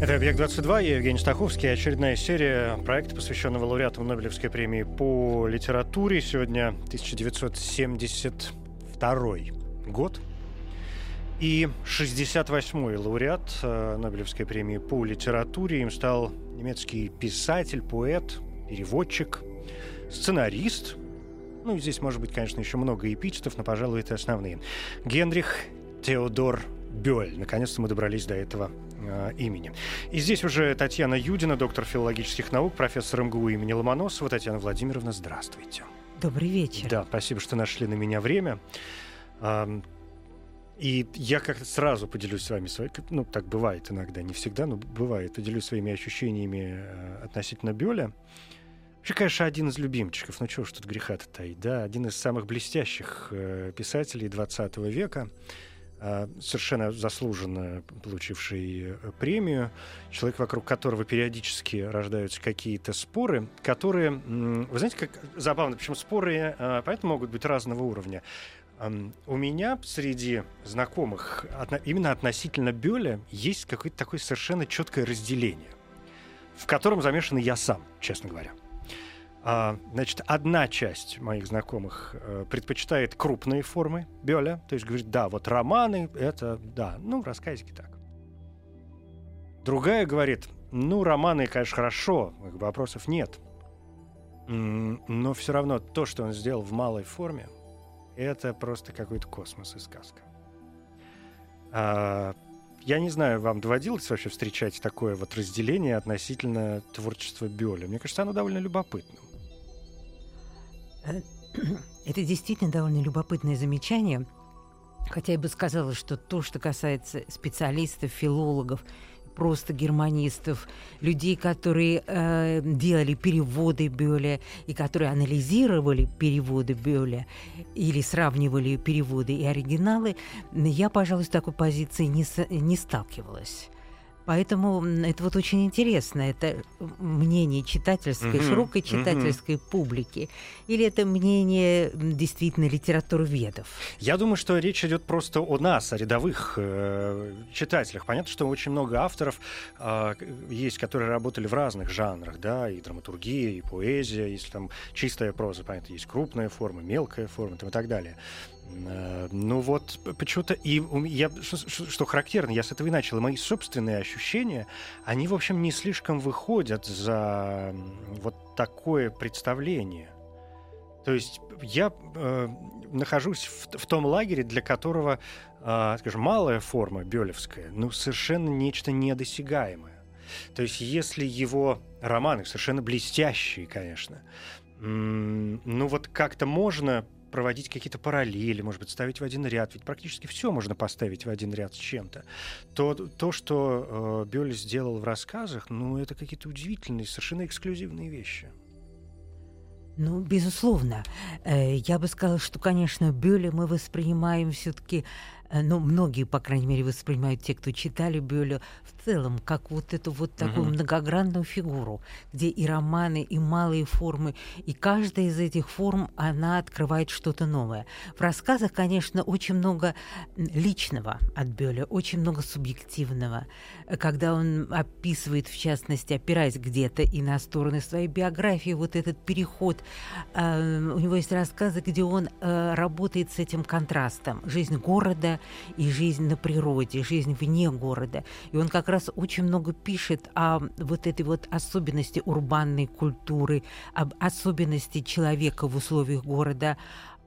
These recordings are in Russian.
Это «Объект-22», я Евгений Стаховский. Очередная серия проекта, посвященного лауреатам Нобелевской премии по литературе. Сегодня 1972 год. И 68-й лауреат э, Нобелевской премии по литературе. Им стал немецкий писатель, поэт, переводчик, сценарист. Ну, и здесь может быть, конечно, еще много эпитетов, но, пожалуй, это основные. Генрих Теодор Бёль. Наконец-то мы добрались до этого э, имени. И здесь уже Татьяна Юдина, доктор филологических наук, профессор МГУ имени Ломоносова. Татьяна Владимировна, здравствуйте. Добрый вечер. Да, спасибо, что нашли на меня время. И я как-то сразу поделюсь с вами своей, ну, так бывает иногда, не всегда, но бывает, поделюсь своими ощущениями э, относительно Бёля. Вообще, конечно, один из любимчиков, ну чего ж тут греха-то таить, да, один из самых блестящих э, писателей 20 века, совершенно заслуженно получивший э, премию, человек, вокруг которого периодически рождаются какие-то споры, которые, вы знаете, как забавно, почему споры, э, поэтому могут быть разного уровня. У меня среди знакомых именно относительно Бёля есть какое-то такое совершенно четкое разделение, в котором замешан я сам, честно говоря. А, значит, одна часть моих знакомых э, предпочитает крупные формы Бёля, то есть говорит, да, вот романы, это, да, ну, рассказики так. Другая говорит, ну, романы, конечно, хорошо, вопросов нет. Но все равно то, что он сделал в малой форме, это просто какой-то космос и сказка. А, я не знаю, вам доводилось вообще встречать такое вот разделение относительно творчества Бёля? Мне кажется, оно довольно любопытным. Это действительно довольно любопытное замечание. Хотя я бы сказала, что то, что касается специалистов, филологов просто германистов, людей, которые э, делали переводы Бёля и которые анализировали переводы Бёля или сравнивали переводы и оригиналы, я, пожалуй, с такой позицией не, не сталкивалась. Поэтому это вот очень интересно. Это мнение читательской, mm-hmm. широкой читательской mm-hmm. публики. Или это мнение действительно литературоведов? Я думаю, что речь идет просто о нас, о рядовых э, читателях. Понятно, что очень много авторов э, есть, которые работали в разных жанрах, да, и драматургия, и поэзия, если там чистая проза, понятно, есть крупная форма, мелкая форма там, и так далее. Э, ну вот почему-то и я что, что характерно, я с этого и начал. Мои собственные ощущения, они в общем не слишком выходят за вот такое представление. То есть я э, нахожусь в, в том лагере, для которого, э, скажем, малая форма бёлевская, ну совершенно нечто недосягаемое. То есть если его романы совершенно блестящие, конечно, ну вот как-то можно проводить какие-то параллели, может быть, ставить в один ряд, ведь практически все можно поставить в один ряд с чем-то, то то, что э, Бёль сделал в рассказах, ну, это какие-то удивительные, совершенно эксклюзивные вещи. Ну, безусловно. Э, я бы сказала, что, конечно, Бёля мы воспринимаем все-таки ну, многие, по крайней мере, воспринимают те, кто читали Бёля, в целом, как вот эту вот такую угу. многогранную фигуру, где и романы, и малые формы, и каждая из этих форм, она открывает что-то новое. В рассказах, конечно, очень много личного от Бёля, очень много субъективного, когда он описывает, в частности, опираясь где-то и на стороны своей биографии, вот этот переход. Э, у него есть рассказы, где он э, работает с этим контрастом. Жизнь города и жизнь на природе, жизнь вне города. И он как раз очень много пишет о вот этой вот особенности урбанной культуры, об особенности человека в условиях города,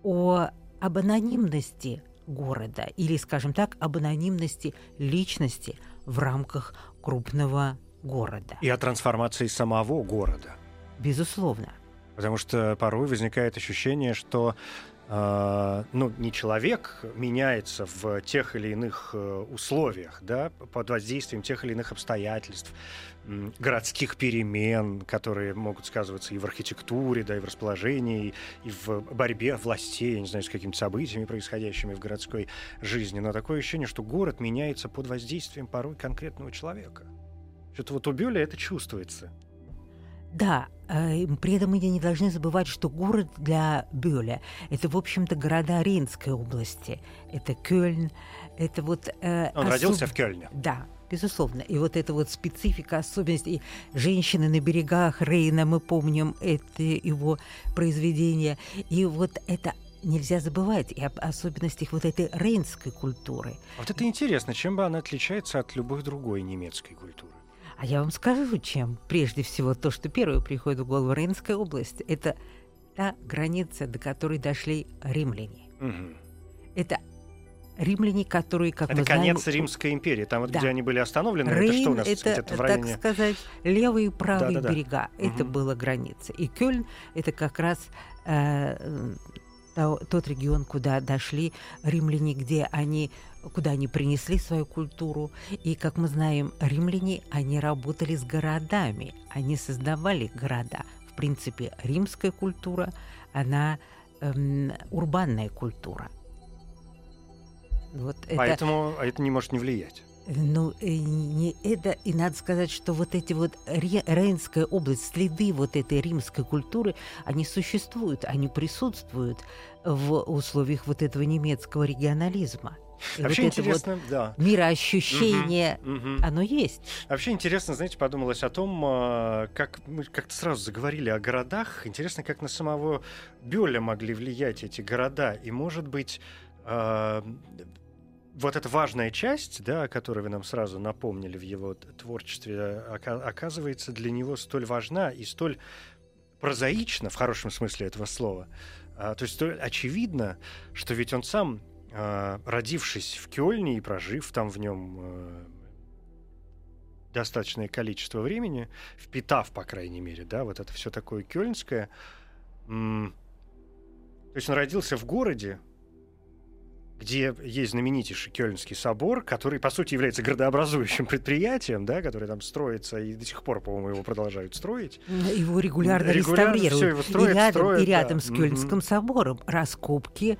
о, об анонимности города или, скажем так, об анонимности личности в рамках крупного города. И о трансформации самого города. Безусловно. Потому что порой возникает ощущение, что ну, не человек меняется в тех или иных э, условиях, да, под воздействием тех или иных обстоятельств, городских перемен, которые могут сказываться и в архитектуре, да, и в расположении, и в борьбе властей, я не знаю, с какими-то событиями, происходящими в городской жизни. Но такое ощущение, что город меняется под воздействием порой конкретного человека. Что-то вот у Бёля это чувствуется. Да, э, при этом мы не должны забывать, что город для Бёля – это, в общем-то, города Рейнской области. Это Кёльн, это вот... э, Он особ- родился в Кёльне. Да, безусловно. И вот эта вот специфика, особенность, и женщины на берегах Рейна, мы помним, это его произведение. И вот это нельзя забывать и об особенностях вот этой рейнской культуры. Вот это интересно, чем бы она отличается от любой другой немецкой культуры? А я вам скажу, чем. Прежде всего, то, что первое приходит в голову Рейнская область, это та граница, до которой дошли римляне. Мгм. Это римляне, которые, как Это мы знаем, конец Римской империи. Там вот Да. где они были остановлены, это Рейн что у нас? это, где-то в так районе... сказать, левые и правые Да-да-да. берега. Это Мгм. была граница. И Кёльн это как раз э, то- тот регион, куда дошли римляне, где они куда они принесли свою культуру. И, как мы знаем, римляне, они работали с городами, они создавали города. В принципе, римская культура, она эм, урбанная культура. Вот это... Поэтому это не может не влиять. Ну, не это, и надо сказать, что вот эти вот Ре- Рейнская область, следы вот этой римской культуры, они существуют, они присутствуют в условиях вот этого немецкого регионализма. И Вообще вот это вот интересно, да. мироощущение, Мгм. оно есть. Вообще интересно, знаете, подумалось о том, а, как мы как-то сразу заговорили о городах. Интересно, как на самого Бёля могли влиять эти города. И, может быть, а, вот эта важная часть, да, о которой вы нам сразу напомнили в его творчестве, ока- оказывается для него столь важна и столь прозаична, в хорошем смысле этого слова. А, то есть столь очевидно, что ведь он сам, а, родившись в Кёльне и прожив там в нем э, достаточное количество времени, впитав, по крайней мере, да, вот это все такое кёльнское. м, То есть он родился в городе, где есть знаменитейший Кёльнский собор, который, по сути, является градообразующим предприятием, да, который там строится, и до сих пор, по-моему, его продолжают строить. Его регулярно, Регулярно реставрируют. его строят, и рядом, строят, и рядом да. с Кёльнским Мгм. собором раскопки,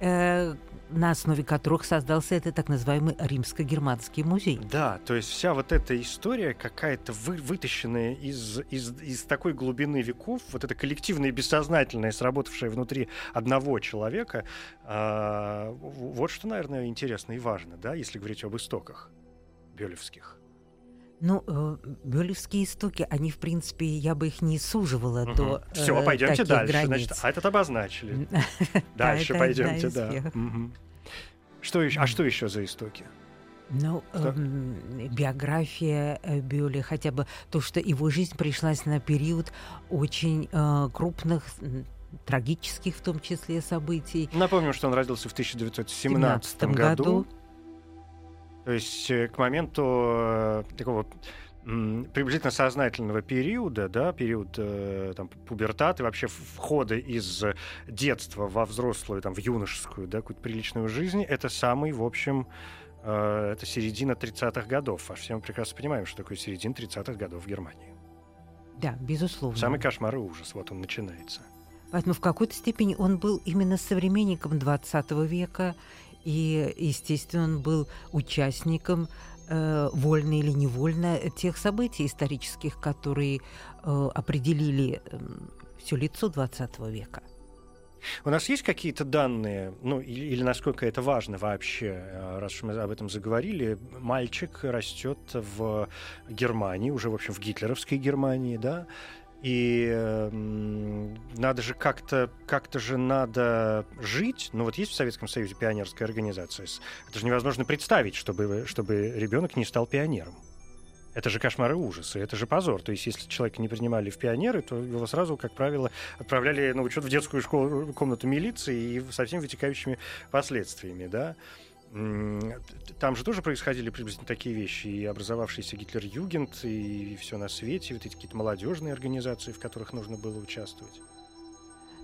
э, на основе которых создался этот так называемый римско-германский музей. Да, то есть вся вот эта история какая-то вы- вытащенная из, из, из такой глубины веков, вот это коллективное и бессознательное, сработавшее внутри одного человека, в- вот что, наверное, интересно и важно, да, если говорить об истоках бёлевских. Ну, э, бёлевские истоки, они, в принципе, я бы их не суживала до Все, э, пойдемте таких дальше. границ. Значит, а этот обозначили. Дальше пойдемте, да. Что еще? А что еще за истоки? Ну, эм, биография э, Бёля, хотя бы то, что его жизнь пришлась на период очень э, крупных, трагических в том числе событий. Напомним, что он родился в 1917 17 году. году. То есть э, к моменту э, такого приблизительно сознательного периода, да, период э, там, пубертат и вообще входа из детства во взрослую, там, в юношескую, да, какую-то приличную жизнь, это самый, в общем, это середина 30-х годов. А все мы прекрасно понимаем, что такое середина 30-х годов в Германии. Да, безусловно. Самый кошмар и ужас, вот он начинается. Поэтому в какой-то степени он был именно современником 20 века, и, естественно, он был участником э, вольно или невольно тех событий исторических, которые э, определили все лицо 20 века. У нас есть какие-то данные, ну или, или насколько это важно вообще, э, раз уж мы об этом заговорили, мальчик растет в Германии, уже в общем в гитлеровской Германии, да, и э, надо же как-то, как-то же надо жить. Ну вот есть в Советском Союзе пионерская организация. Это же невозможно представить, чтобы, чтобы ребенок не стал пионером. Это же кошмар и ужас, и это же позор. То есть, если человека не принимали в пионеры, то его сразу, как правило, отправляли на учет в детскую школу, комнату милиции и со всеми вытекающими последствиями, да. Т- Там же тоже происходили приблизительно такие вещи, и образовавшийся Гитлер-Югент, и все на свете, вот эти какие-то молодежные организации, в которых нужно было участвовать.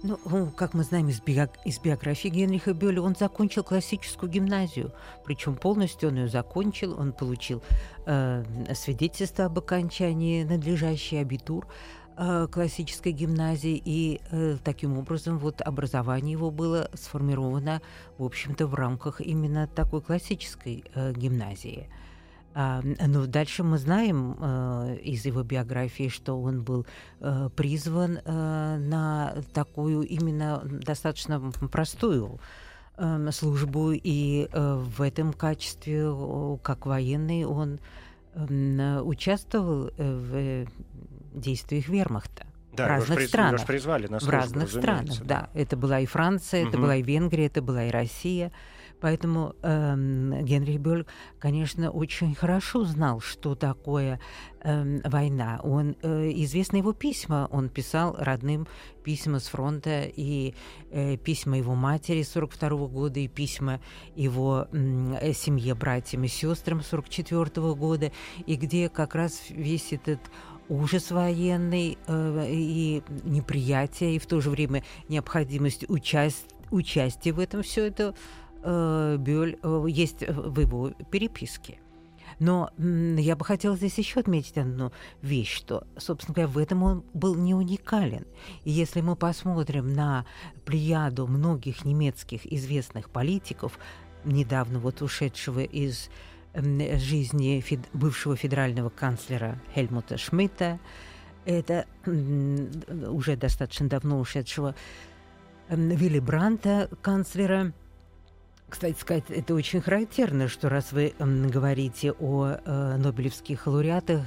Ну, как мы знаем из, биог... из биографии Генриха Бёля, он закончил классическую гимназию. Причем полностью он ее закончил. Он получил э, свидетельство об окончании надлежащий абитур классической гимназии. И э, таким образом вот образование его было сформировано, в общем-то, в рамках именно такой классической э, гимназии. А, но дальше мы знаем э, из его биографии, что он был э, призван э, на такую именно достаточно простую э, службу, и э, в этом качестве, как военный, он э, участвовал в действиях вермахта. Да, в разных приз, странах. призвали на службу, в разных странах, да. да. Это была и Франция, угу. это была и Венгрия, это была и Россия. Поэтому э, Генрих Бёль, конечно, очень хорошо знал, что такое э, война. Он, э, известны его письма, он писал родным письма с фронта, и э, письма его матери 42 -го года, и письма его э, семье, братьям и сестрам 44 -го года, и где как раз весь этот ужас военный э, и неприятие, и в то же время необходимость участь, участия в этом все это э, Бюль э, есть в его переписке. Но я бы хотела здесь еще отметить одну вещь, что, собственно говоря, в этом он был не уникален. И если мы посмотрим на плеяду многих немецких известных политиков, недавно вот ушедшего из жизни бывшего федерального канцлера Хельмута Шмидта, это уже достаточно давно ушедшего Вилли Бранта, канцлера. Кстати сказать, это очень характерно, что раз вы говорите о э, Нобелевских лауреатах,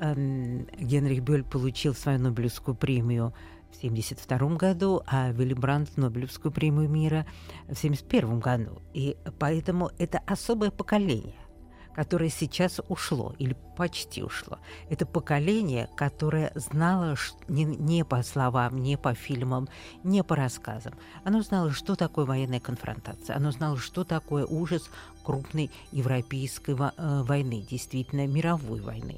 Генрих Бёль получил свою Нобелевскую премию в 1972 году, а Вилли Брандт Нобелевскую премию мира в 1971 году. И поэтому это особое поколение которое сейчас ушло или почти ушло. Это поколение, которое знало не, не по словам, не по фильмам, не по рассказам. Оно знало, что такое военная конфронтация. Оно знало, что такое ужас крупной европейской э, войны, действительно мировой войны.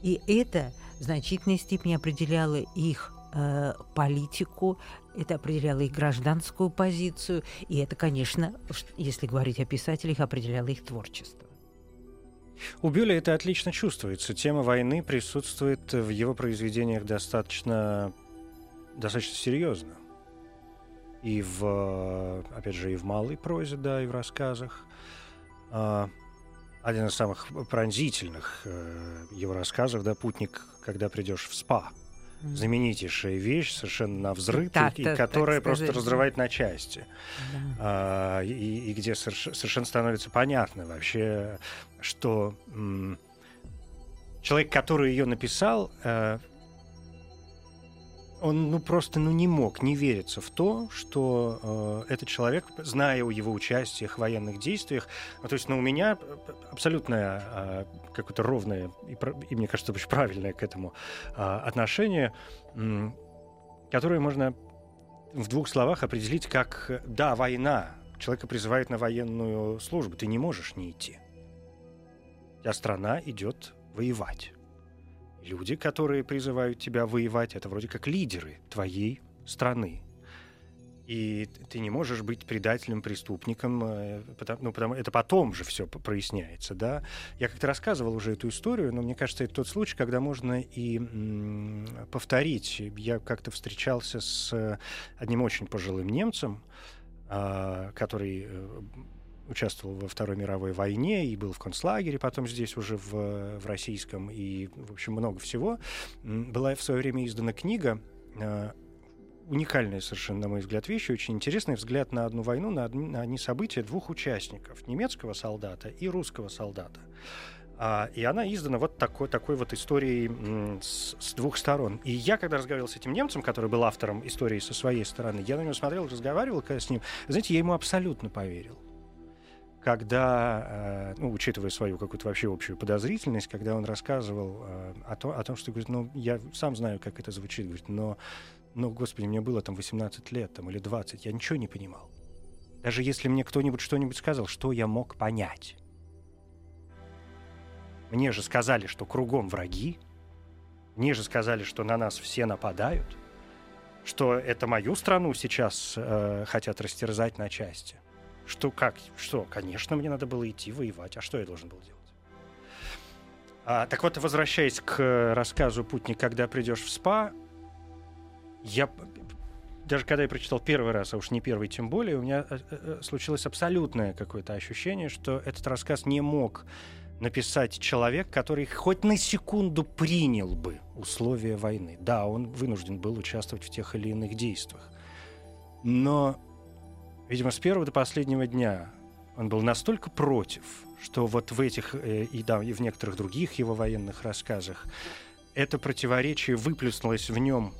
И это в значительной степени определяло их э, политику, это определяло их гражданскую позицию, и это, конечно, если говорить о писателях, определяло их творчество. У Бюля это отлично чувствуется. Тема войны присутствует в его произведениях достаточно, достаточно серьезно. И в, опять же, и в малой прозе, да, и в рассказах. А, один из самых пронзительных э, его рассказов, да, «Путник, когда придешь в СПА», знаменитейшая вещь, совершенно на взрыв, так, и, так, которая так просто разрывает на части. Да. А, и, и где соверш, совершенно становится понятно вообще, что человек, который ее написал, э, он ну просто ну не мог не вериться в то, что э, этот человек, зная о его участиях в военных действиях, ну, то есть, ну у меня абсолютное э, какое-то ровное и, и мне кажется очень правильное к этому э, отношение, э, которое можно в двух словах определить как да война, человека призывает на военную службу, ты не можешь не идти, а страна идет воевать. Люди, которые призывают тебя воевать, это вроде как лидеры твоей страны. И ты не можешь быть предателем, преступником, э, потому, ну, потому это потом же все проясняется, да. Я как-то рассказывал уже эту историю, но мне кажется, это тот случай, когда можно и м, повторить. Я как-то встречался с одним очень пожилым немцем, а, который э, участвовал во Второй мировой войне и был в концлагере, потом здесь уже в, в российском, и, в общем, много всего. Была в свое время издана книга э, уникальная совершенно, на мой взгляд, вещь, очень интересный взгляд на одну войну, на одни, на одни события двух участников, немецкого солдата и русского солдата. А, и она издана вот такой, такой вот историей с, с двух сторон. И я, когда разговаривал с этим немцем, который был автором истории со своей стороны, я на него смотрел, разговаривал с ним, знаете, я ему абсолютно поверил когда, э, ну, учитывая свою какую-то вообще общую подозрительность, когда он рассказывал э, о, том, о том, что, говорит, ну, я сам знаю, как это звучит, говорит, но, ну, господи, мне было там 18 лет там, или 20, я ничего не понимал. Даже если мне кто-нибудь что-нибудь сказал, что я мог понять? Мне же сказали, что кругом враги, мне же сказали, что на нас все нападают. что это мою страну сейчас э, хотят растерзать на части. Что как? Что? Конечно, мне надо было идти воевать. А что я должен был делать? А, так вот, возвращаясь к рассказу «Путник, когда придешь в СПА», я даже когда я прочитал первый раз, а уж не первый тем более, у меня э, э, э, случилось абсолютное какое-то ощущение, что этот рассказ не мог написать человек, который хоть на секунду принял бы условия войны. Да, он вынужден был участвовать в тех или иных действиях. Но, видимо, с первого до последнего дня он был настолько против, что вот в этих и, да, и в некоторых других его военных рассказах это противоречие выплеснулось в нем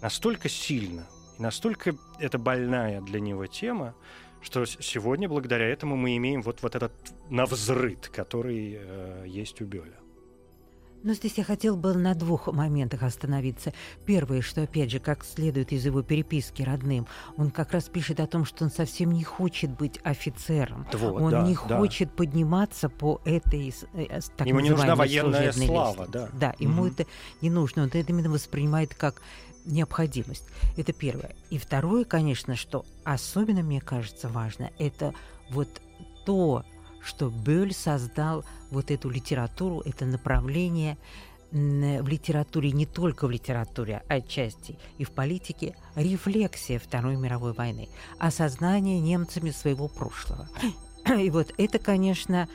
настолько сильно настолько это больная для него тема, что сегодня благодаря этому мы имеем вот, вот этот навзрыд, который э, есть у Бёля. Но здесь я хотел бы на двух моментах остановиться. Первое, что, опять же, как следует из его переписки родным, он как раз пишет о том, что он совсем не хочет быть офицером. Вот, он да, не да. хочет подниматься по этой э, так Ему не нужна военная слава. Да, да ему угу. это не нужно. Он это именно воспринимает как необходимость. Это первое. И второе, конечно, что особенно, мне кажется, важно, это вот то, что Бёль создал вот эту литературу, это направление в литературе, не только в литературе, а отчасти и в политике, рефлексия Второй мировой войны, осознание немцами своего прошлого. И вот это, конечно,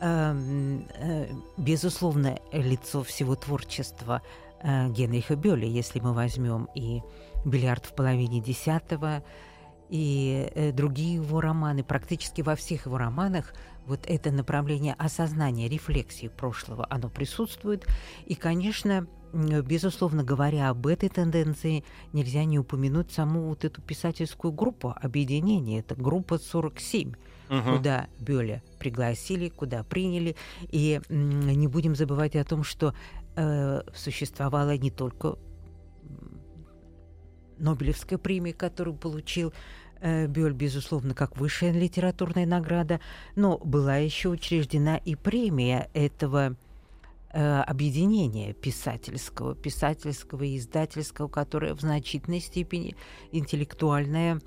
эм, э, безусловно, лицо всего творчества э, Генриха Бёля, если мы возьмем и «Бильярд в половине десятого», и э, другие его романы, практически во всех его романах вот это направление осознания, рефлексии прошлого, оно присутствует. И, конечно, безусловно, говоря об этой тенденции, нельзя не упомянуть саму вот эту писательскую группу объединения. Это группа 47, угу. куда Бёля пригласили, куда приняли. И не будем забывать о том, что э, существовала не только Нобелевская премия, которую получил Бёль, безусловно, как высшая литературная награда, но была еще учреждена и премия этого э, объединения писательского, писательского и издательского, которое в значительной степени интеллектуальное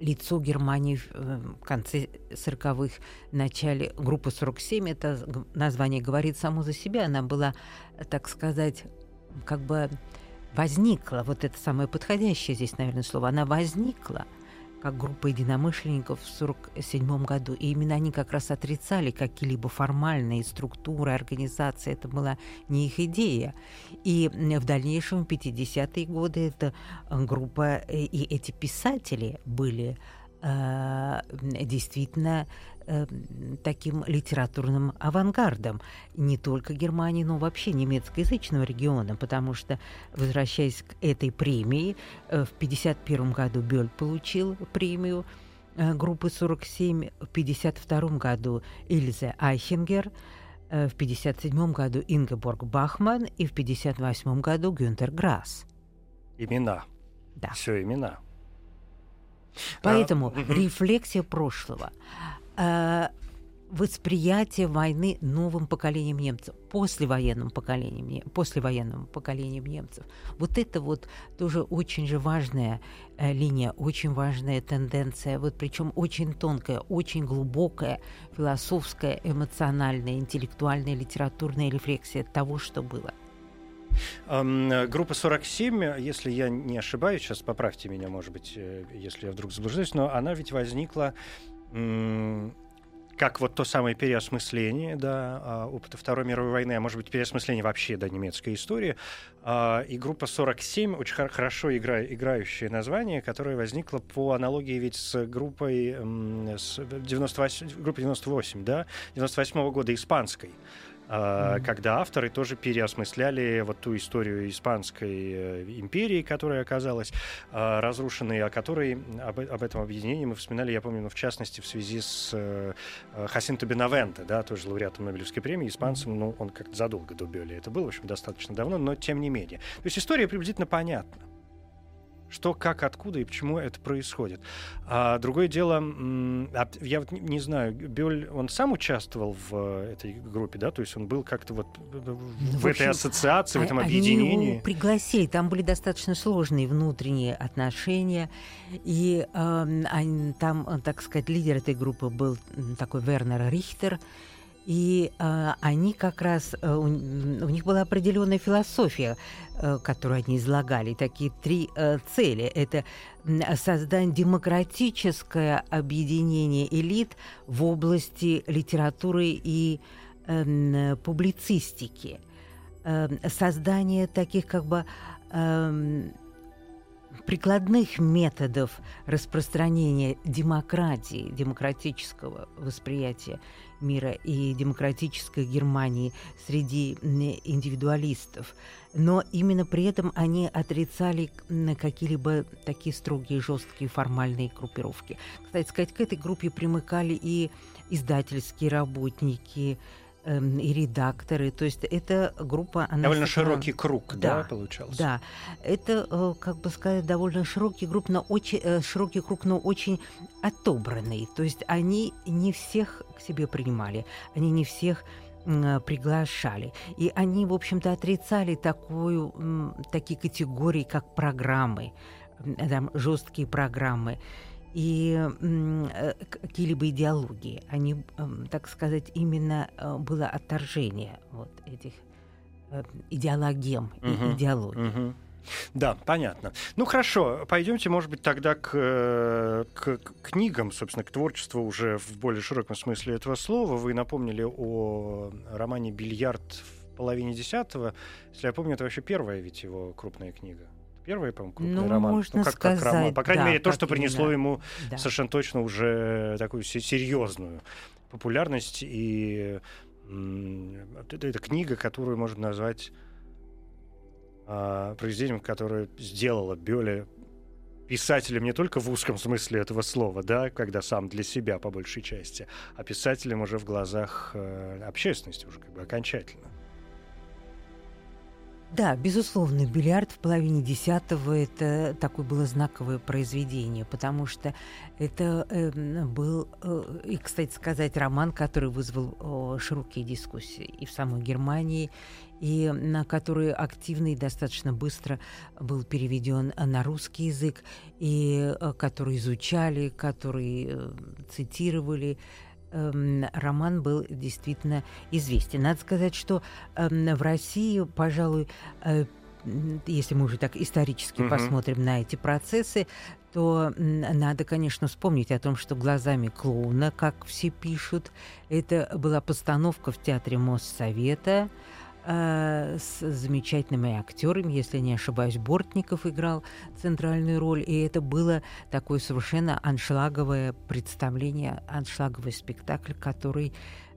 лицо Германии в э, конце 40-х, начале группы 47, это название говорит само за себя, она была, так сказать, как бы возникла, вот это самое подходящее здесь, наверное, слово, она возникла как группа единомышленников в 1947 году. И именно они как раз отрицали какие-либо формальные структуры, организации. Это была не их идея. И в дальнейшем, в 50-е годы, эта группа и эти писатели были э, действительно э, таким литературным авангардом не только Германии, но вообще немецкоязычного региона, потому что, возвращаясь к этой премии, э, в 1951 году Бёль получил премию э, группы 47, в 1952 году Ильзе Айхингер, э, в 1957 году Ингеборг Бахман и в 1958 году Гюнтер Грасс. Имена. Да. Все имена. Поэтому а, рефлексия прошлого, восприятие войны новым поколением немцев, послевоенным поколением, послевоенным поколением немцев. Вот это вот тоже очень же важная э, линия, очень важная тенденция, вот причем очень тонкая, очень глубокая философская, эмоциональная, интеллектуальная, литературная рефлексия того, что было. Группа 47, если я не ошибаюсь, сейчас поправьте меня, может быть, э, если я вдруг заблуждаюсь, но она ведь возникла как вот то самое переосмысление да, а, опыта Второй мировой войны, а может быть переосмысление вообще да, немецкой истории. А, и группа 47 очень хорошо игра, играющее название, которое возникло по аналогии ведь с группой, с 98, группой 98, да, 98 -го года испанской mm-hmm. когда авторы тоже переосмысляли вот ту историю испанской э, империи, которая оказалась а, разрушенной, о которой об, об этом объединении мы вспоминали, я помню, ну, в частности, в связи с э, Хасинто Бенавенте, да, тоже лауреатом Нобелевской премии, испанцем, ну, он как-то задолго до Бёля это было, в общем, достаточно давно, но тем не менее. То есть история приблизительно понятна. Что, как, откуда и почему это происходит. А другое дело, а я вот не знаю, Бёль, он сам участвовал в э, этой группе, да, то есть он был как-то вот в, ну, в, в этой ассоциации, в этом они объединении. Его пригласили, там были достаточно сложные внутренние отношения, и э, они, там, так сказать, лидер этой группы был такой Вернер Рихтер, и э, они как раз, э, у, у них была определенная философия, э, которую они излагали. Такие три э, цели. Это создать демократическое объединение элит в области литературы и э, публицистики. Э, создание таких как бы... Э, прикладных методов распространения демократии, демократического восприятия мира и демократической Германии среди индивидуалистов. Но именно при этом они отрицали какие-либо такие строгие, жесткие формальные группировки. Кстати сказать, к этой группе примыкали и издательские работники, и редакторы. То есть эта группа... Она довольно всегда... широкий круг, да, да, получался? Да, это, э, как бы сказать, довольно широкий, групп, но очень, э, широкий круг, но очень отобранный. То есть они не всех к себе принимали, они не всех приглашали. И они, в общем-то, отрицали такую, такие категории, как программы, там, жесткие программы и э, какие-либо идеологии. Они, эм, так сказать, именно э, было отторжение вот этих э, идеологем угу, и идеологий. Угу. Да, понятно. Ну хорошо, пойдемте, может быть, тогда к, к, к книгам, собственно, к творчеству уже в более широком смысле этого слова. Вы напомнили о романе «Бильярд» в половине десятого. Если я помню, это вообще первая ведь его крупная книга первый, по-моему, крупный ну, роман. Можно ну, как, сказать, как роман. По крайней да, мере, то, что именно. принесло ему да. совершенно точно уже такую серьезную популярность. И это, это книга, которую можно назвать а, произведением, которое сделало Бёля писателем не только в узком смысле этого слова, да, когда сам для себя по большей части, а писателем уже в глазах э, общественности уже как бы окончательно. Да, безусловно, «Бильярд» в половине десятого – это такое было знаковое произведение, потому что это э, был, э, и, кстати сказать, роман, который вызвал э, широкие дискуссии и в самой Германии, и на который активно и достаточно быстро был переведен на русский язык, и э, который изучали, который э, цитировали, Эм, роман был действительно известен. Надо сказать, что эм, в России, пожалуй, э, если мы уже так исторически угу. посмотрим на эти процессы, то надо, конечно, вспомнить о том, что глазами клоуна, как все пишут, это была постановка в театре Моссовета. Э, с замечательными актерами, если не ошибаюсь, Бортников играл центральную роль, и это было такое совершенно аншлаговое представление, аншлаговый спектакль, который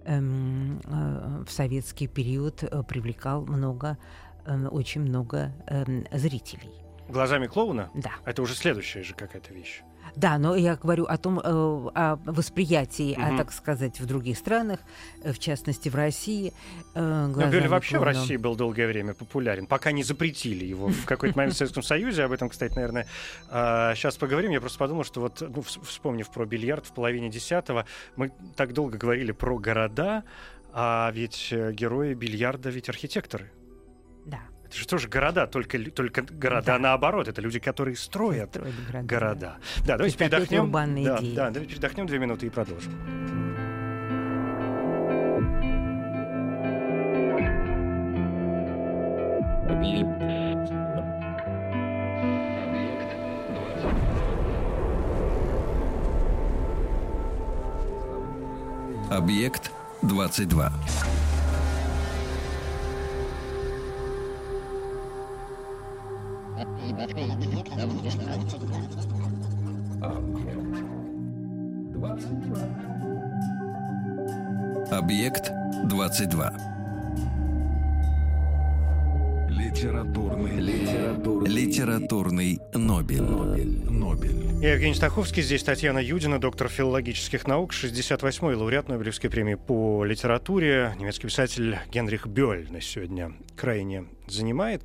эм, э, в советский период э, привлекал много, э, очень много э, зрителей. Глазами клоуна? Да. Это уже следующая же какая-то вещь. Да, но я говорю о том, э, о восприятии, угу. а, так сказать, в других странах, э, в частности в России. Э, но Бёль вообще в России был долгое время популярен, пока не запретили его в какой-то момент в Советском Союзе. Об этом, кстати, наверное, сейчас поговорим. Я просто подумал, что вот, ну, вспомнив про бильярд в половине десятого, мы так долго говорили про города, а ведь герои бильярда ведь архитекторы. Это же тоже города, только, только города да. наоборот. Это люди, которые строят, строят города. города. Да, давайте передохнем. Да, идеи. да, давайте передохнем две минуты и продолжим. Объект 22. Объект 22. Литературный, литературный, литературный Нобель. Нобель. Нобель. Я Евгений Стаховский, здесь Татьяна Юдина, доктор филологических наук, 68-й лауреат Нобелевской премии по литературе. Немецкий писатель Генрих Бёль на сегодня крайне занимает.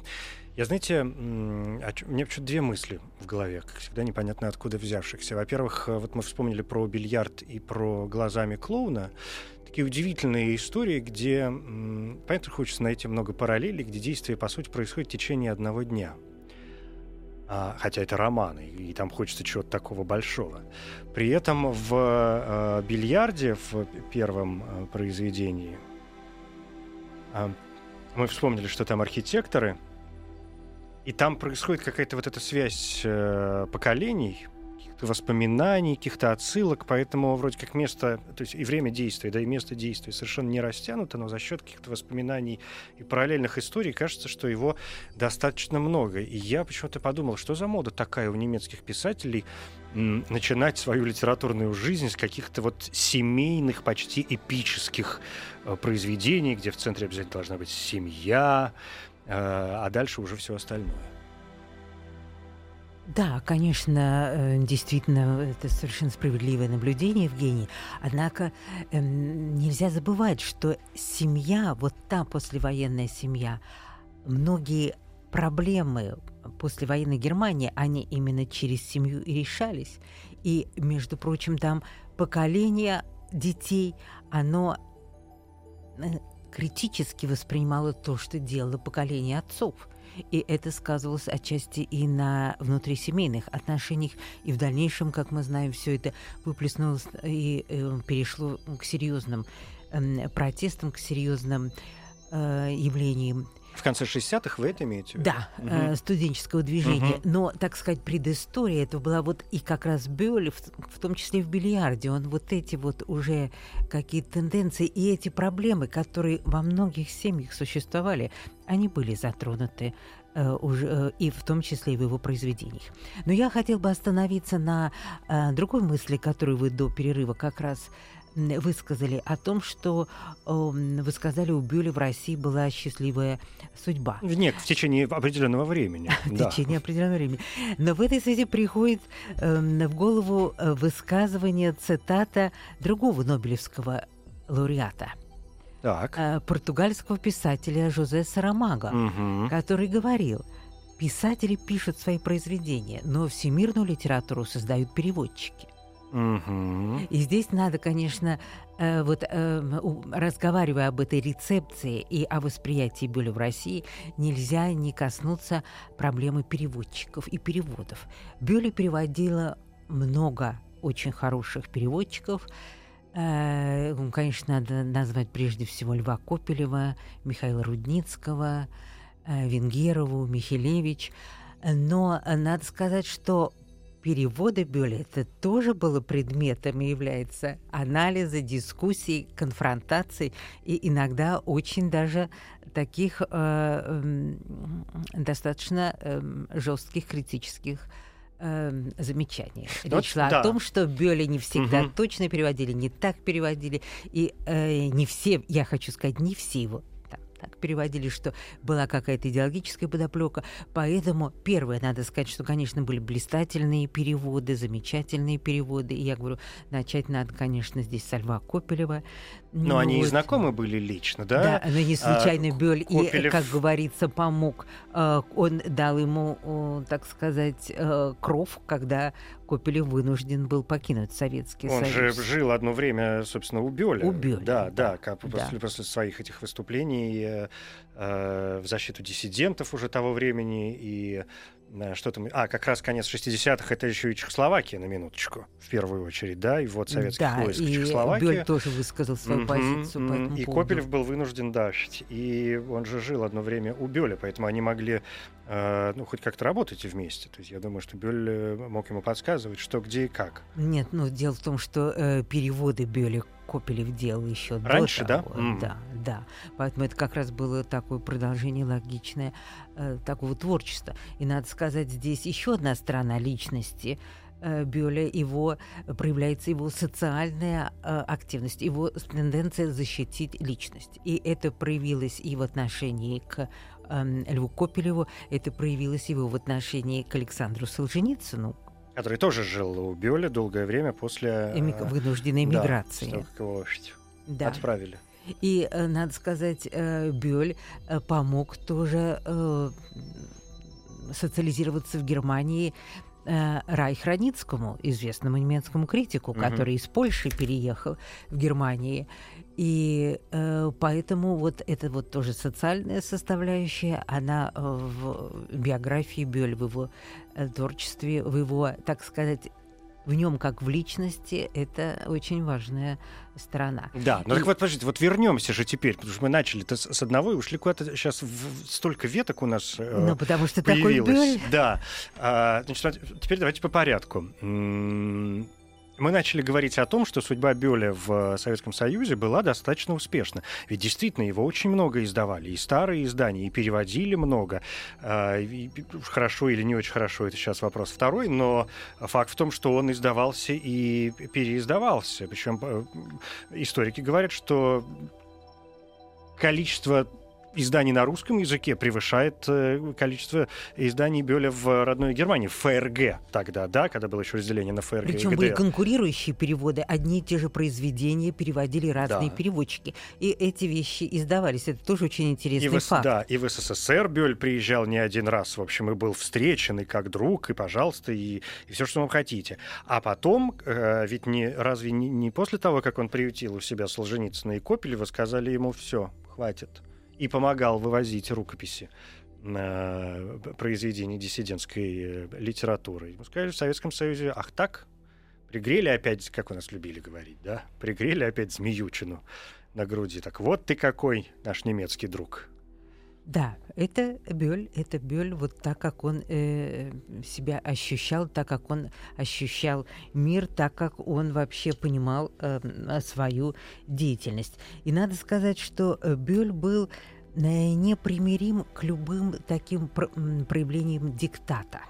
Я, знаете, у меня почему-то две мысли в голове, как всегда, непонятно откуда взявшихся. Во-первых, вот мы вспомнили про бильярд и про глазами клоуна. Такие удивительные истории, где, понятно, хочется найти много параллелей, где действие, по сути, происходит в течение одного дня. А, хотя это романы, и, там хочется чего-то такого большого. При этом в э, бильярде, в первом э, произведении, а, мы вспомнили, что там архитекторы, и там происходит какая-то вот эта связь э, поколений, воспоминаний, каких-то отсылок, поэтому вроде как место, то есть и время действия, да и место действия совершенно не растянуто, но за счет каких-то воспоминаний и параллельных историй кажется, что его достаточно много. И я почему-то подумал, что за мода такая у немецких писателей начинать свою литературную жизнь с каких-то вот семейных, почти эпических э, произведений, где в центре обязательно должна быть семья, э, а дальше уже все остальное. Да, конечно, э, действительно, это совершенно справедливое наблюдение, Евгений. Однако эм, нельзя забывать, что семья, вот та послевоенная семья, многие проблемы послевоенной Германии, они именно через семью и решались. И, между прочим, там поколение детей, оно э, критически воспринимало то, что делало поколение отцов. И это сказывалось отчасти и на внутрисемейных отношениях, и в дальнейшем, как мы знаем, все это выплеснулось и э, перешло к серьезным э, протестам, к серьезным э, явлениям В конце 60-х вы это имеете в виду? да, э, студенческого движения. Мгм. Но, так сказать, предыстория это была вот и как раз Бёль, в, в том числе в бильярде. Он вот эти вот уже какие-то тенденции и эти проблемы, которые во многих семьях существовали, они были затронуты э, уже, э, и в том числе и в его произведениях. Но я хотел бы остановиться на другой мысли, которую вы до перерыва как раз высказали, о том, что э, м, вы сказали, у Бюля в России была счастливая судьба. Нет, в течение определенного времени. в да. течение определенного времени. Но в этой связи приходит эм, в голову э, высказывание, цитата другого Нобелевского лауреата, Так. э, португальского писателя Жозе Сарамаго, Мгм. который говорил, писатели пишут свои произведения, но всемирную литературу создают переводчики. И здесь надо, конечно, э, вот э, разговаривая об этой рецепции и о восприятии Бюля в России, нельзя не коснуться проблемы переводчиков и переводов. Бюля переводила много очень хороших переводчиков. Э, ну, Конечно, надо назвать прежде всего Льва Копелева, Михаила Рудницкого, Венгерову, Михелевич. Но надо сказать, что переводы Бюля это тоже было предметом и является анализа, дискуссий, конфронтаций и иногда очень даже таких э, эм, достаточно эм, жестких критических эм, замечаний. Речь шла да. о том, что Бёля не всегда Мгм. точно переводили, не так переводили, и э, не все, я хочу сказать, не все его так, переводили, что была какая-то идеологическая подоплека. Поэтому первое, надо сказать, что, конечно, были блистательные переводы, замечательные переводы. И я говорю, начать надо, конечно, здесь со Льва Копелева. Но они и вот. знакомы были лично, да? Да, но не случайно А, Бёль и, Копелев- как говорится, помог. Э, Он дал ему, так сказать, э, кров, когда Копелев вынужден был покинуть Советский Он же Союз. жил одно время, собственно, у Бёля. У Бёля, Да, да, да, как да. После, после своих этих выступлений э, э, в защиту диссидентов уже того времени и что там... А, как раз конец 60-х, это еще и Чехословакия, на минуточку, в первую очередь, да, и вот советских да, войск в и Чехословакии. Бёль тоже высказал свою Мгм, позицию по мгм. этому И поводу. Копелев был вынужден дашить. И он же жил одно время у Бёля, поэтому они могли э, ну, хоть как-то работать вместе. То есть я думаю, что Бёль э, мог ему подсказывать, что, где и как. Нет, ну дело в том, что э, переводы Бёля Копелев делал еще Раньше, до да? того. М. Да, да. Поэтому это как раз было такое продолжение логичное э, такого творчества. И надо сказать, здесь еще одна сторона личности э, Бёля, его проявляется его социальная э, активность, его тенденция защитить личность. И это проявилось и в отношении к эм, Льву Копелеву, это проявилось его в отношении к Александру Солженицыну, Который тоже жил у Бёля долгое время после... эми- э, вынужденной да, того, как его Да. отправили. И, э, надо сказать, э, Бёль помог тоже социализироваться в Германии э, Райхраницкому, известному немецкому критику, Мгм. который из Польши переехал в Германии. И э, поэтому вот эта вот тоже социальная составляющая, она э, в биографии Бёль, в его э, творчестве, в его, так сказать, в нем как в личности, это очень важная сторона. Да, ну И- так вот, подождите, вот вернемся же теперь, потому что мы начали-то с с одного и ушли куда-то. Сейчас в- столько веток у нас э, ну, потому что такой появилось. Бёль... Да. А, значит, теперь давайте по порядку. Мы начали говорить о том, что судьба Бёля в Советском Союзе была достаточно успешна. Ведь действительно его очень много издавали. И старые издания, и переводили много. А, и Хорошо или не очень хорошо, это сейчас вопрос второй. Но факт в том, что он издавался и переиздавался. Причем э, историки говорят, что количество изданий на русском языке превышает э, количество изданий Бёля в родной Германии, в ФРГ тогда, да, когда было еще разделение на ФРГ Причем и были ГДР. конкурирующие переводы. Одни и те же произведения переводили разные Да. переводчики. И эти вещи издавались. Это тоже очень И интересный в, С- факт. да, и в СССР Бёль приезжал не один раз, в общем, и был встречен, и как друг, и пожалуйста, и, все, что вы хотите. А потом, э, ведь не, разве не, не после того, как он приютил у себя Солженицына и Копелева, сказали ему все, хватит, и помогал вывозить рукописи произведений диссидентской э, литературы. Ему сказали в Советском Союзе, ах так, пригрели опять, как у нас любили говорить, да, пригрели опять змеючину на груди. Так вот ты какой наш немецкий друг. Да, это Бёль, это Бёль, вот так, как он э, себя ощущал, так, как он ощущал мир, так, как он вообще понимал э, свою деятельность. И надо сказать, что э, Бёль был э, непримирим к любым таким проявлениям диктата.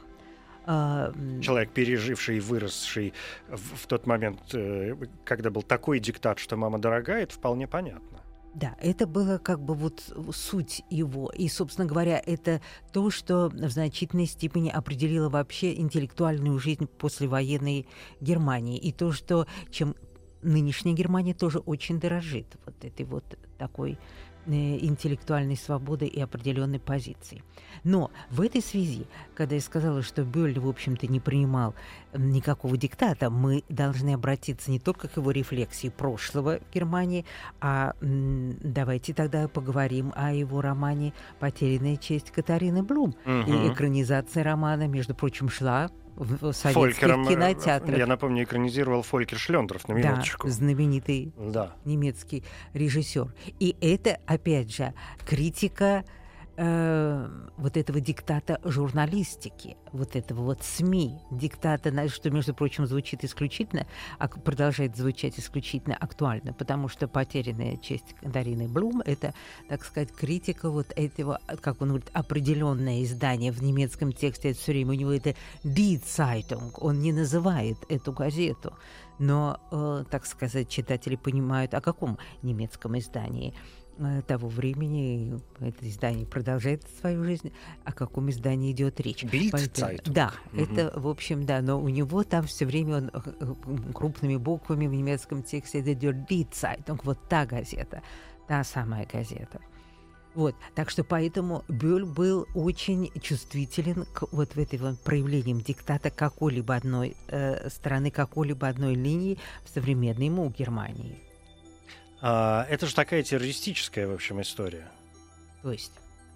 А, Человек, переживший и выросший в, в тот момент, э, когда был такой диктат, что мама дорогая, это вполне понятно. Да, это было как бы вот суть его. И, собственно говоря, это то, что в значительной степени определило вообще интеллектуальную жизнь послевоенной Германии. И то, что чем нынешняя Германия тоже очень дорожит вот этой вот такой интеллектуальной свободой и определенной позицией. Но в этой связи, когда я сказала, что Бёль, в общем-то, не принимал никакого диктата, мы должны обратиться не только к его рефлексии прошлого Германии, а давайте тогда поговорим о его романе «Потерянная честь» Катарины Блум. И Мгм. экранизация романа, между прочим, шла в советских Фолькером, э, кинотеатрах. я напомню, экранизировал Фолькер Шлендров на да, минуточку. знаменитый Да. немецкий режиссер. И это, опять же, критика вот этого диктата журналистики, вот этого вот СМИ, диктата, что, между прочим, звучит исключительно, ак- продолжает звучать исключительно актуально, потому что «Потерянная честь» Дарины Блум — это, так сказать, критика вот этого, как он говорит, определенное издание в немецком тексте, это все время у него это «Die Zeitung», он не называет эту газету, но, э, так сказать, читатели понимают, о каком немецком издании того времени это издание продолжает свою жизнь, о каком издании идет речь. Bild Zeitung. Да, Мгм. это, в общем, да, но у него там все время он э, э, крупными буквами в немецком тексте это идет Die Zeitung, вот та газета, та самая газета. Вот, так что поэтому Бюль был очень чувствителен к вот в этой вот проявлениям диктата какой-либо одной э, страны, какой-либо одной линии в современной ему Германии. А, это же такая террористическая, в общем, история. То есть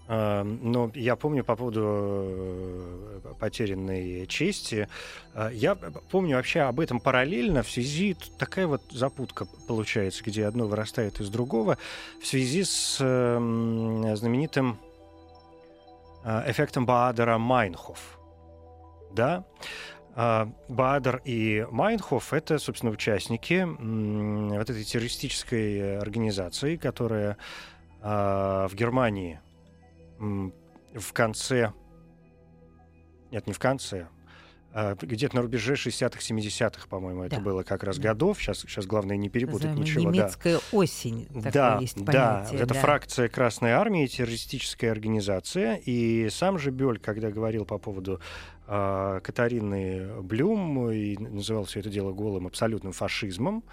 А, Но я помню по поводу э, потерянной чести. а, Я помню вообще об этом параллельно в связи такая вот запутка получается, где одно вырастает из другого в связи с эм, знаменитым э, эффектом Баадера Майнхоф. Да? А, Баадер и Майнхоф — это, собственно, участники вот этой террористической организации, которая а, в Германии в конце... Нет, не в конце. а, Где-то на рубеже 60-х, 70-х, по-моему, это Да. было как раз Да. годов. Сейчас, сейчас главное не перепутать называемая ничего. да. немецкая осень, такое Да, есть да, понятие. это да. фракция Красной Армии, террористическая организация. И сам же Бёль, когда говорил по поводу Катарины Блюм и называл все это дело голым абсолютным фашизмом,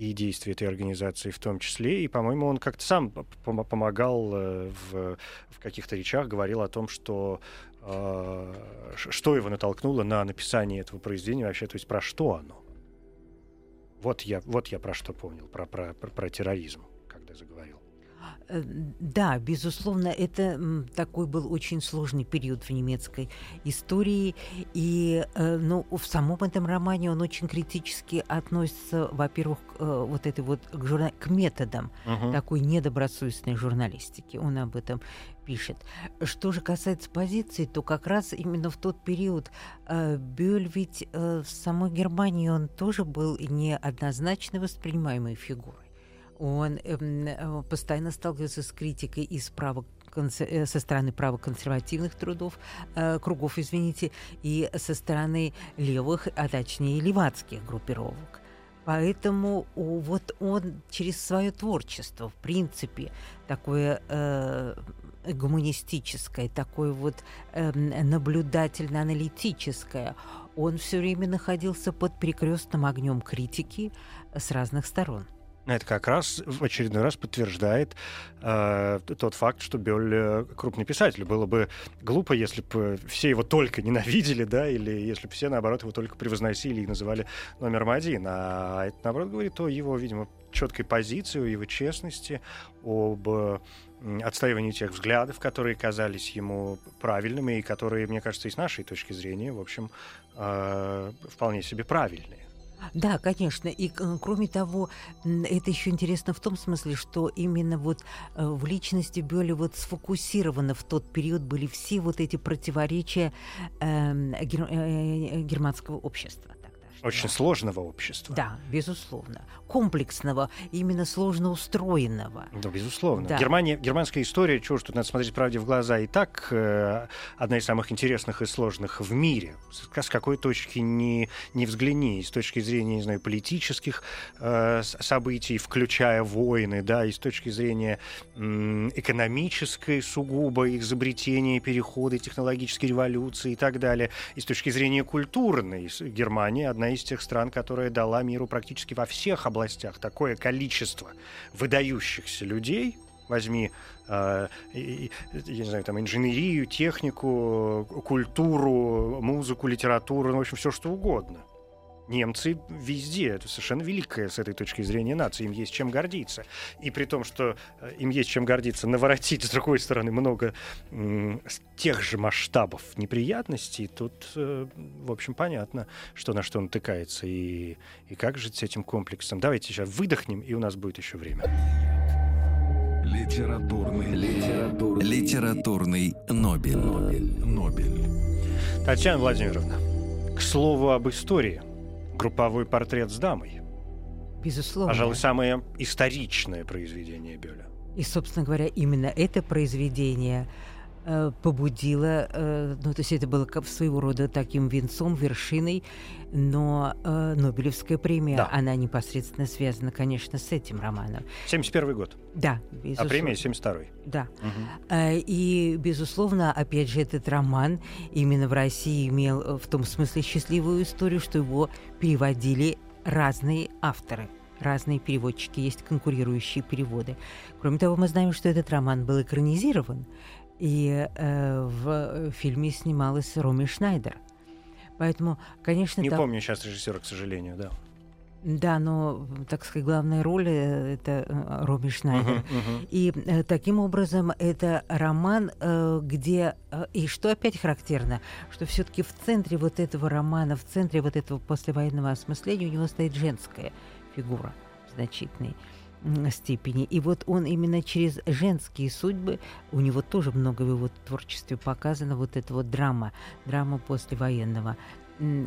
и действия этой организации в том числе. И, по-моему, он как-то сам помогал э, в, в каких-то речах, говорил о том, что э, что его натолкнуло на написание этого произведения вообще, то есть про что оно. Вот я, вот я про что помнил, про, про, про, про терроризм, да, безусловно, это такой был очень сложный период в немецкой истории. И э, ну, в самом этом романе он очень критически относится, во-первых, э, вот этой вот к, журна... к методам угу. такой недобросовестной журналистики. Он об этом пишет. Что же касается позиции, то как раз именно в тот период э, Бёль ведь э, в самой Германии он тоже был неоднозначно воспринимаемой фигурой он эм, э, постоянно сталкивается с критикой из права э, со стороны правоконсервативных трудов, э, кругов, извините, и со стороны левых, а точнее левацких группировок. Поэтому вот он через свое творчество, в принципе, такое э, гуманистическое, такое вот э, наблюдательно-аналитическое, он все время находился под перекрестным огнем критики с разных сторон. Это как раз в очередной раз подтверждает э, тот факт, что Бёль э, крупный писатель. Было бы глупо, если бы все его только ненавидели, да, или если бы все, наоборот, его только превозносили и называли номером один. А это, наоборот, говорит о его, видимо, четкой позиции, о его честности, об отстаивании тех взглядов, которые казались ему правильными и которые, мне кажется, и с нашей точки зрения, в общем, э, вполне себе правильные. Да, конечно. И кроме того, это еще интересно в том смысле, что именно вот э, в личности Бёля вот сфокусированы в тот период были все вот эти противоречия эм, э, э, германского общества. Очень сложного общества. Да, безусловно. Комплексного, именно сложно устроенного. Да, безусловно. Да. Германия, германская история, чего тут надо смотреть правде в глаза, и так э, одна из самых интересных и сложных в мире. С, с какой точки не, не взгляни, с точки зрения, не знаю, политических э, событий, включая войны, да, и с точки зрения э, экономической сугубо, изобретения, перехода, технологической революции и так далее, и с точки зрения культурной. Германия одна из тех стран, которая дала миру практически во всех областях такое количество выдающихся людей. Возьми, э, я не знаю, там инженерию, технику, культуру, музыку, литературу, ну, в общем, все что угодно немцы везде. Это совершенно великая с этой точки зрения нация. Им есть чем гордиться. И при том, что э, им есть чем гордиться, наворотить, с другой стороны, много тех же масштабов неприятностей, тут, э, в общем, понятно, что на что натыкается и, и как жить с этим комплексом. Давайте сейчас выдохнем, и у нас будет еще время. Литературный, литературный, литературный Нобель. Нобель. Нобель. Татьяна Владимировна, к слову об истории – групповой портрет с дамой. Безусловно. Пожалуй, самое историчное произведение Бёля. И, собственно говоря, именно это произведение побудило, э, ну, то есть это было как своего рода таким венцом, вершиной, но э, Нобелевская премия, да. она непосредственно связана, конечно, с этим романом. 71 год. Да, безусловно. А премия 72-й. Да. Угу. И, безусловно, опять же, этот роман именно в России имел э, в том смысле счастливую историю, что его переводили разные авторы разные переводчики, есть конкурирующие переводы. Кроме того, мы знаем, что этот роман был экранизирован, и э, в фильме снималась Роми Шнайдер. Поэтому, конечно... Не там... помню сейчас режиссера, к сожалению, да. Да, но, так сказать, главная роль э, это э, Робби Шнайдер. Uh-huh, uh-huh. И э, таким образом это роман, э, где э, и что опять характерно, что все-таки в центре вот этого романа, в центре вот этого послевоенного осмысления у него стоит женская фигура значительной степени. И вот он именно через женские судьбы, у него тоже много в его творчестве показано вот эта вот драма, драма послевоенного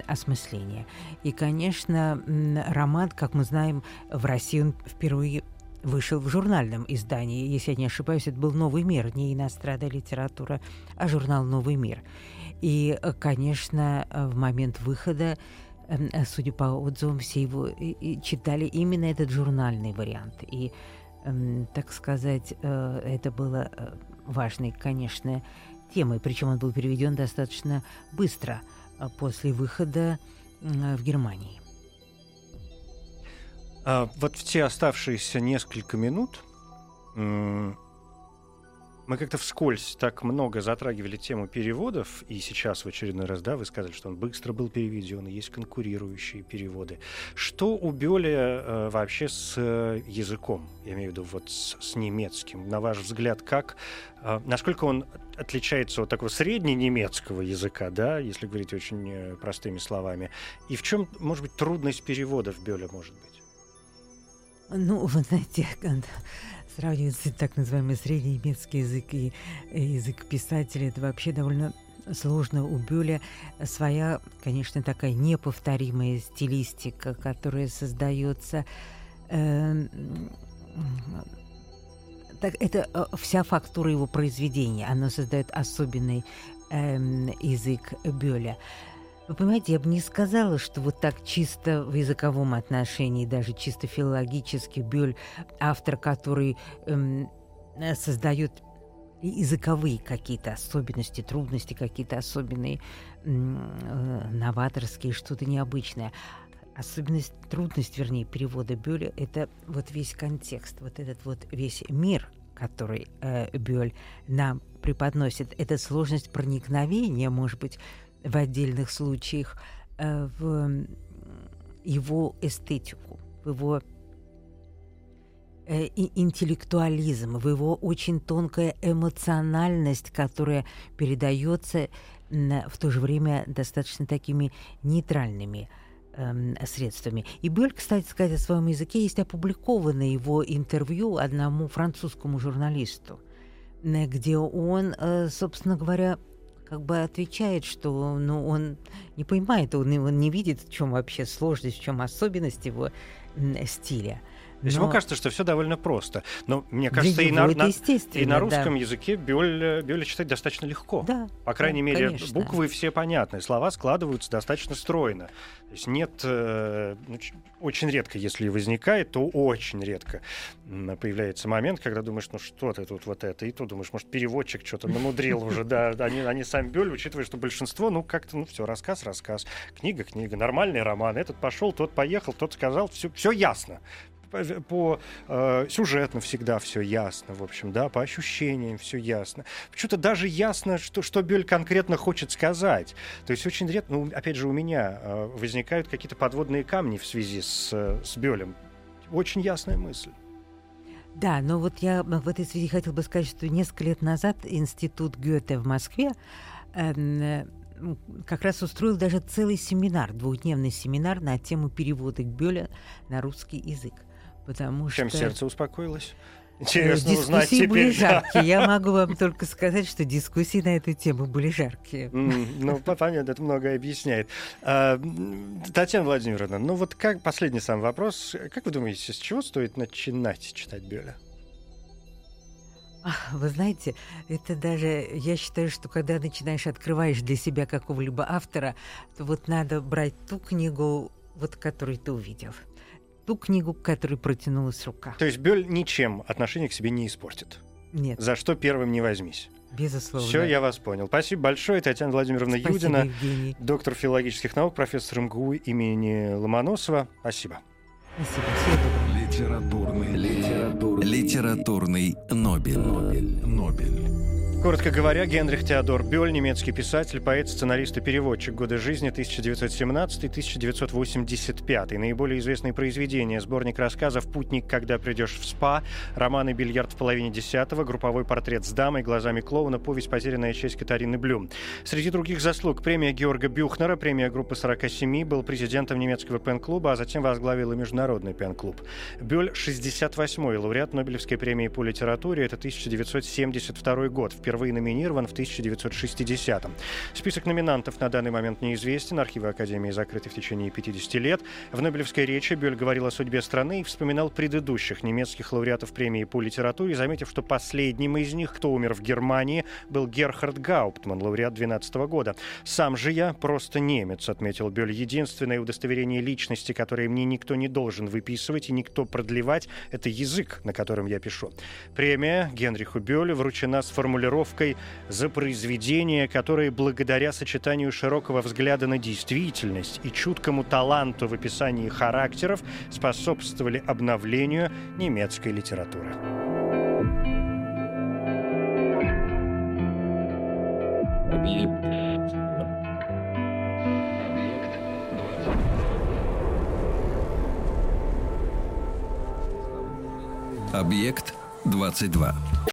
осмысления. И, конечно, роман, как мы знаем, в России он впервые вышел в журнальном издании. Если я не ошибаюсь, это был «Новый мир», не иностранная литература, а журнал «Новый мир». И, конечно, в момент выхода э, судя по отзывам, все его читали именно этот журнальный вариант. И, так сказать, э, это было э, важной, конечно, темой. Причем он был переведен достаточно быстро после выхода в Германии. А вот в те оставшиеся несколько минут Мы как-то вскользь так много затрагивали тему переводов, и сейчас в очередной раз, да, вы сказали, что он быстро был переведен, есть конкурирующие переводы. Что у Бёля э, вообще с э, языком, я имею в виду вот с, с немецким? На ваш взгляд, как, э, насколько он отличается от такого средненемецкого языка, да, если говорить очень э, простыми словами, и в чем, может быть, трудность перевода в Бёля может быть? Ну, вы знаете, сравнивать так называемый средний немецкий язык и язык писателя, это вообще довольно сложно. У Бюля своя, конечно, такая неповторимая стилистика, которая создается. Э, так, это э, вся фактура его произведения. Она создает особенный э, язык Бюля. Вы понимаете, я бы не сказала, что вот так чисто в языковом отношении, даже чисто филологически, Бёль, автор, который эм, создает языковые какие-то особенности, трудности какие-то особенные, э, новаторские, что-то необычное. Особенность, трудность, вернее, перевода Бёля – это вот весь контекст, вот этот вот весь мир, который э, Бёль нам преподносит. Это сложность проникновения, может быть, в отдельных случаях э, в его эстетику, в его э, интеллектуализм, в его очень тонкая эмоциональность, которая передается в то же время достаточно такими нейтральными эм, средствами. И Бель, кстати сказать, о своем языке есть опубликованное его интервью одному французскому журналисту, где он, э, собственно говоря, как бы отвечает, что ну, он не понимает, он, он не видит, в чем вообще сложность, в чем особенность его стиля. То есть Но... ему кажется, что все довольно просто. Но мне кажется, и на, на, и на русском да. языке Бёля читать достаточно легко. Да, По крайней да, мере, конечно. буквы все понятны, слова складываются достаточно стройно. То есть нет, э, ну, очень редко, если возникает, то очень редко появляется момент, когда думаешь, ну что ты тут вот это, и то думаешь, может, переводчик что-то намудрил уже, да, они, они сами Бёль, учитывая, что большинство, ну как-то, ну все, рассказ, рассказ, книга, книга, нормальный роман, этот пошел, тот поехал, тот сказал, все, все ясно по, по э, сюжетно всегда все ясно, в общем, да, по ощущениям все ясно. Почему-то даже ясно, что, что Бёль конкретно хочет сказать. То есть очень редко, ну, опять же, у меня э, возникают какие-то подводные камни в связи с, с Бёлем. Очень ясная мысль. Да, но вот я в этой связи хотел бы сказать, что несколько лет назад Институт Гёте в Москве э, как раз устроил даже целый семинар, двухдневный семинар на тему перевода Бёля на русский язык. Потому Чем что... сердце успокоилось? Э, Интересно дискуссии узнать теперь. были жаркие. Я могу вам только сказать, что дискуссии на эту тему были жаркие. Ну, понятно, это многое объясняет. А, Татьяна Владимировна, ну вот как последний сам вопрос. Как вы думаете, с чего стоит начинать читать Бёля? Вы знаете, это даже, я считаю, что когда начинаешь, открываешь для себя какого-либо автора, то вот надо брать ту книгу, вот которую ты увидел ту книгу, к которой протянулась рука. То есть Бёль ничем отношение к себе не испортит? Нет. За что первым не возьмись? Безусловно. Все, я вас понял. Спасибо большое. Татьяна Владимировна Спасибо, Юдина, Евгений. доктор филологических наук, профессор МГУ имени Ломоносова. Спасибо. Спасибо. Всего доброго. Литературный, литературный, литературный Нобель. Нобель. Нобель. Коротко говоря, Генрих Теодор Бёль, немецкий писатель, поэт, сценарист и переводчик. Годы жизни 1917-1985. Наиболее известные произведения. Сборник рассказов «Путник, когда придешь в СПА», романы «Бильярд в половине десятого», групповой портрет с дамой, глазами клоуна, повесть «Потерянная честь» Катарины Блюм. Среди других заслуг премия Георга Бюхнера, премия группы 47, был президентом немецкого пен-клуба, а затем возглавил и международный пен-клуб. Бёль 68-й лауреат Нобелевской премии по литературе. Это 1972 год. Впервые номинирован в 1960-м. Список номинантов на данный момент неизвестен. Архивы Академии закрыты в течение 50 лет. В Нобелевской речи Бюль говорил о судьбе страны и вспоминал предыдущих немецких лауреатов премии по литературе, заметив, что последним из них, кто умер в Германии, был Герхард Гауптман, лауреат 12 года. «Сам же я просто немец», — отметил Бюль. «Единственное удостоверение личности, которое мне никто не должен выписывать и никто продлевать, это язык, на котором я пишу». Премия Генриху Бюлю вручена с формулировкой формулировкой за произведения, которые благодаря сочетанию широкого взгляда на действительность и чуткому таланту в описании характеров способствовали обновлению немецкой литературы. Объект 22.